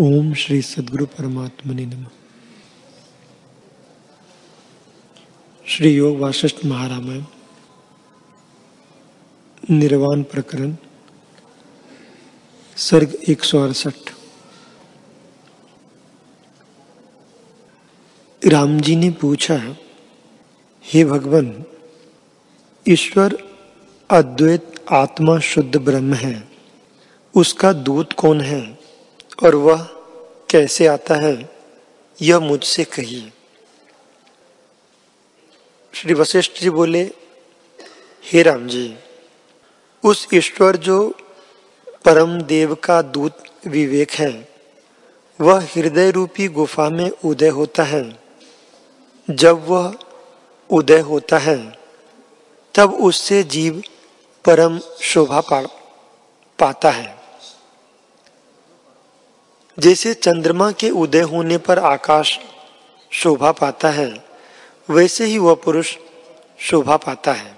ओम श्री सदगुरु परमात्मा ने नम। श्री योग वाशिष्ठ महारामायण, निर्वाण प्रकरण, सर्ग एक सौ अड़सठ। राम जी ने पूछा, हे भगवान, ईश्वर अद्वैत आत्मा शुद्ध ब्रह्म है, उसका दूत कौन है? और वह कैसे आता है यह मुझसे कहिए। श्री वशिष्ठ जी बोले हे राम जी उस ईश्वर जो परम देव का दूत विवेक है वह हृदय रूपी गुफा में उदय होता है। जब वह उदय होता है तब उससे जीव परम शोभा पा, पाता है। जैसे चंद्रमा के उदय होने पर आकाश शोभा पाता है, वैसे ही वह पुरुष शोभा पाता है।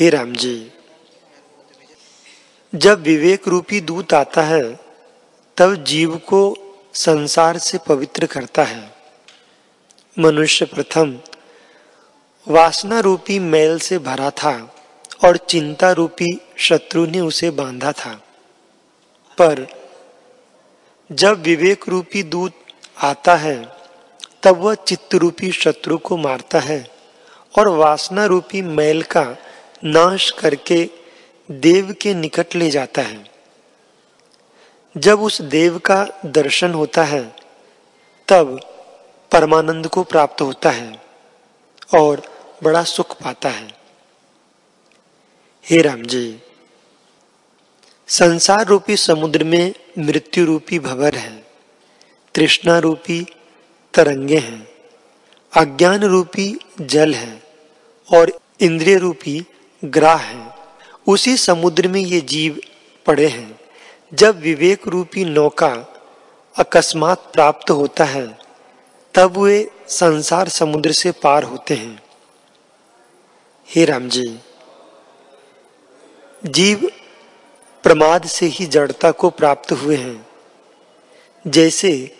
हे राम जी, जब विवेक रूपी दूत आता है, तब जीव को संसार से पवित्र करता है। मनुष्य प्रथम वासना रूपी मैल से भरा था और चिंता रूपी शत्रु ने उसे बांधा था। पर जब विवेक रूपी दूत आता है, तब वह चित्त रूपी शत्रु को मारता है और वासना रूपी मैल का नाश करके देव के निकट ले जाता है। जब उस देव का दर्शन होता है, तब परमानंद को प्राप्त होता है और बड़ा सुख पाता है। हे राम जी। संसार रूपी समुद्र में मृत्यु रूपी भवर है, तृष्णा रूपी तरंगे हैं, अज्ञान रूपी जल है और इंद्रिय रूपी ग्राह है। उसी समुद्र में ये जीव पड़े हैं। जब विवेक रूपी नौका अकस्मात प्राप्त होता है, तब वे संसार समुद्र से पार होते हैं। हे राम जी, जीव प्रमाद से ही जड़ता को प्राप्त हुए हैं। जैसे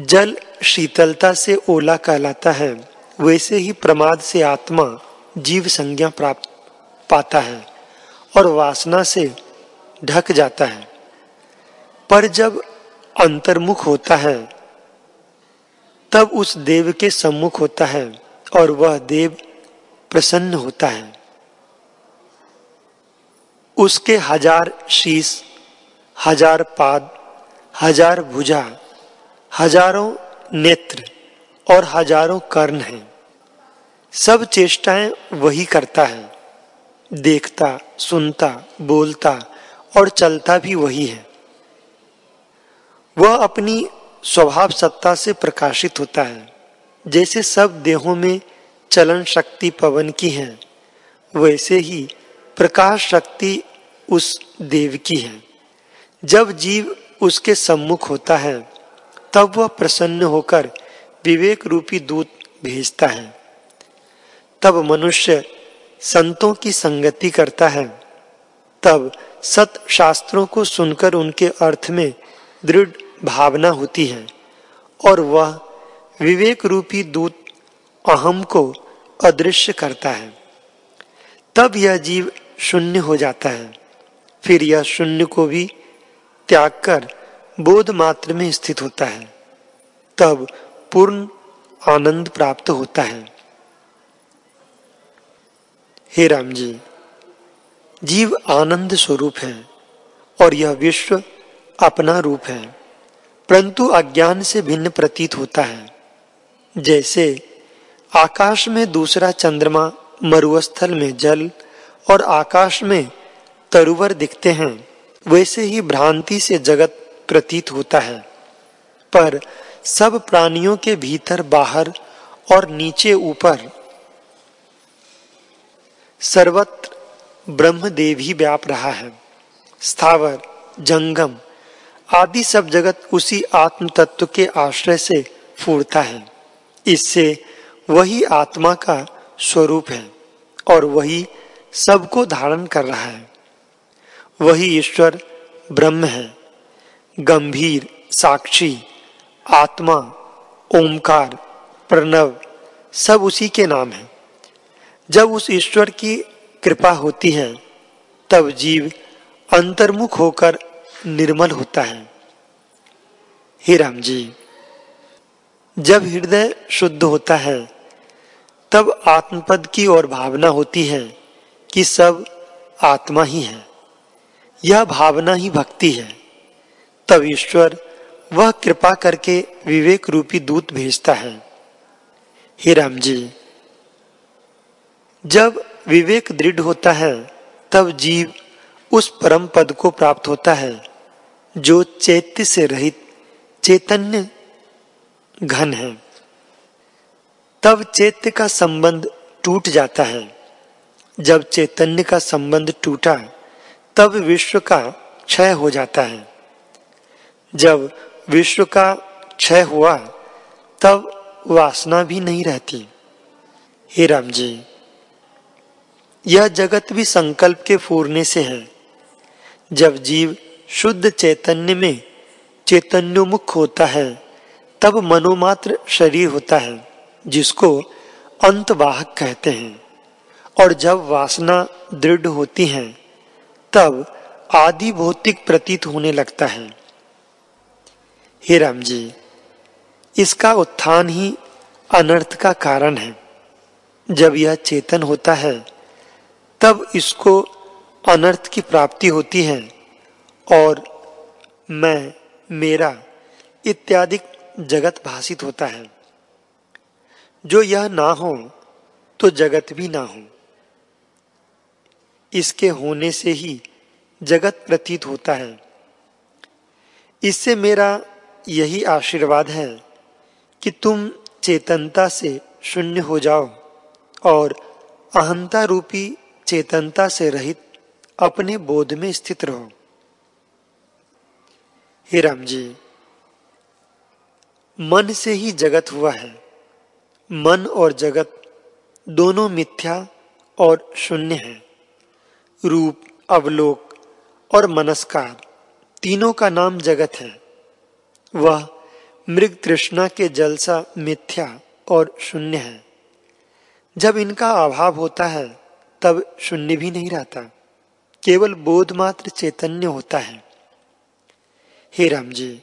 जल शीतलता से ओला कहलाता है, वैसे ही प्रमाद से आत्मा जीव संज्ञा प्राप्त पाता है और वासना से ढक जाता है। पर जब अंतर्मुख होता है, तब उस देव के सम्मुख होता है और वह देव प्रसन्न होता है। उसके हज़ार शीश हज़ार पाद, हज़ार भुजा, हज़ारों नेत्र और हज़ारों कर्ण हैं। सब चेष्टाएँ वही करता है। देखता, सुनता, बोलता और चलता भी वही है। वह अपनी स्वभाव सत्ता से प्रकाशित होता है। जैसे सब देहों में चलन शक्ति पवन की है, वैसे ही प्रकाश शक्ति उस देव की है। जब जीव उसके सम्मुख होता है, तब वह प्रसन्न होकर विवेक रूपी दूत भेजता है। तब मनुष्य संतों की संगति करता है। तब सत शास्त्रों को सुनकर उनके अर्थ में दृढ़ भावना होती है और वह विवेक रूपी दूत अहम को अदृश्य करता है। तब यह जीव शून्य हो जाता है। फिर यह शून्य को भी त्याग कर बोध मात्र में स्थित होता है। तब पूर्ण आनंद प्राप्त होता है। हे राम जी जीव आनंद स्वरूप है और यह विश्व अपना रूप है, परंतु अज्ञान से भिन्न प्रतीत होता है। जैसे आकाश में दूसरा चंद्रमा मरुस्थल में जल और आकाश में तरुवर दिखते हैं, वैसे ही भ्रांति से जगत प्रतीत होता है। पर सब प्राणियों के भीतर बाहर और नीचे ऊपर, सर्वत्र ब्रह्मदेव ही व्याप रहा है। स्थावर, जंगम आदि सब जगत उसी आत्म तत्व के आश्रय से फूरता है। इससे वही आत्मा का स्वरूप है और वही सबको धारण कर रहा है। वही ईश्वर ब्रह्म है। गंभीर, साक्षी, आत्मा ओमकार प्रणव, सब उसी के नाम है। जब उस ईश्वर की कृपा होती है, तब जीव अंतर्मुख होकर निर्मल होता है। ही राम जी, जब हृदय शुद्ध होता है, तब आत्मपद की ओर भावना होती है कि सब आत्मा ही है। यह भावना ही भक्ति है। तब ईश्वर वह कृपा करके विवेक रूपी दूत भेजता है। हे राम जी, जब विवेक दृढ़ होता है, तब जीव उस परम पद को प्राप्त होता है, जो चैत्य से रहित चैतन्य घन है। तब चैत्य का संबंध टूट जाता है। जब चैतन्य का संबंध टूटा तब विश्व का क्षय हो जाता है। जब विश्व का क्षय हुआ, तब वासना भी नहीं रहती। हे राम जी, यह जगत भी संकल्प के फूरने से है। जब जीव शुद्ध चैतन्य में चैतन्योमुख होता है, तब मनोमात्र शरीर होता है, जिसको अंतवाहक कहते हैं। और जब वासना दृढ़ होती है तब आदि भौतिक प्रतीत होने लगता है। हे राम जी इसका उत्थान ही अनर्थ का कारण है। जब यह चेतन होता है, तब इसको अनर्थ की प्राप्ति होती है और मैं, मेरा इत्यादि जगत भाषित होता है। जो यह ना हो तो जगत भी ना हो। इसके होने से ही जगत प्रतीत होता है। इससे मेरा यही आशीर्वाद है कि तुम चेतनता से शून्य हो जाओ और अहंता रूपी चेतनता से रहित अपने बोध में स्थित रहो। हे राम जी, मन से ही जगत हुआ है। मन और जगत दोनों मिथ्या और शून्य है। रूप, अवलोक और मनस्कार तीनों का नाम जगत है। वह मृग तृष्णा के जलसा मिथ्या और शून्य है। जब इनका अभाव होता है, तब शून्य भी नहीं रहता। केवल बोध मात्र चैतन्य होता है। हे राम जी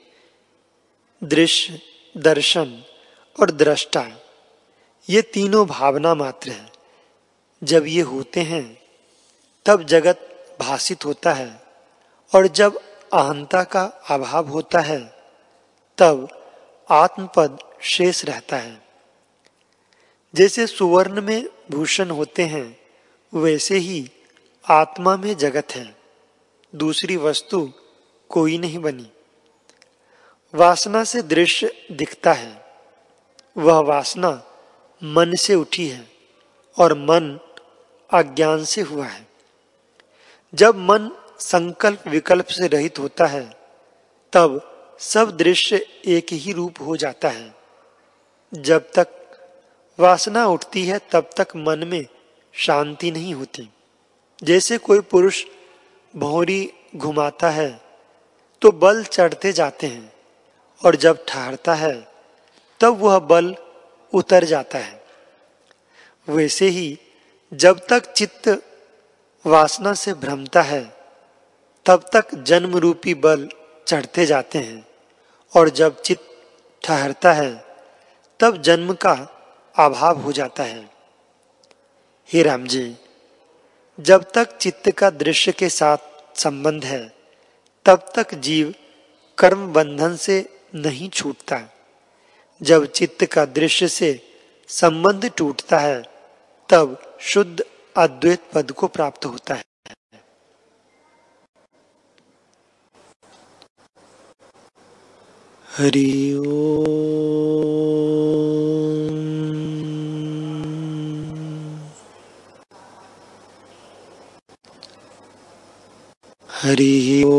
दृश्य, दर्शन और दृष्टा, ये तीनों भावना मात्र है। जब ये होते हैं तब जगत भाषित होता है और जब अहंता का अभाव होता है, तब आत्मपद शेष रहता है। जैसे सुवर्ण में भूषण होते हैं, वैसे ही आत्मा में जगत है। दूसरी वस्तु कोई नहीं बनी। वासना से दृश्य दिखता है। वह वासना मन से उठी है और मन अज्ञान से हुआ है। जब मन संकल्प विकल्प से रहित होता है, तब सब दृश्य एक ही रूप हो जाता है। जब तक वासना उठती है, तब तक मन में शांति नहीं होती। जैसे कोई पुरुष भौरी घुमाता है तो बल चढ़ते जाते हैं और जब ठहरता है, तब वह बल उतर जाता है। वैसे ही जब तक चित्त वासना से भ्रमता है, तब तक जन्म रूपी बल चढ़ते जाते हैं। और जब चित्त ठहरता है, तब जन्म का अभाव हो जाता है। हे राम जी जब तक चित्त का दृश्य के साथ संबंध है, तब तक जीव कर्म बंधन से नहीं छूटता। जब चित्त का दृश्य से संबंध टूटता है, तब शुद्ध अद्वैत पद को प्राप्त होता है। हरि हरि ओ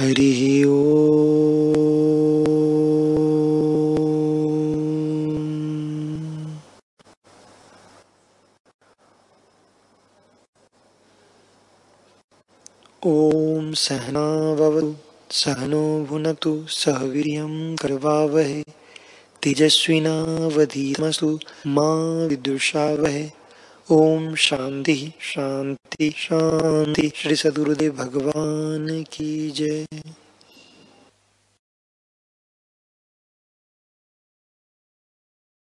हरि ओ। ॐ सहनावतु सहनो भुनतु सह वीर्यं कर्वावहे तेजस्विनावधीमस्तु मा विदुषावहे। ओम शांति शांति शांति। श्री सदगुरुदेव भगवान की जय।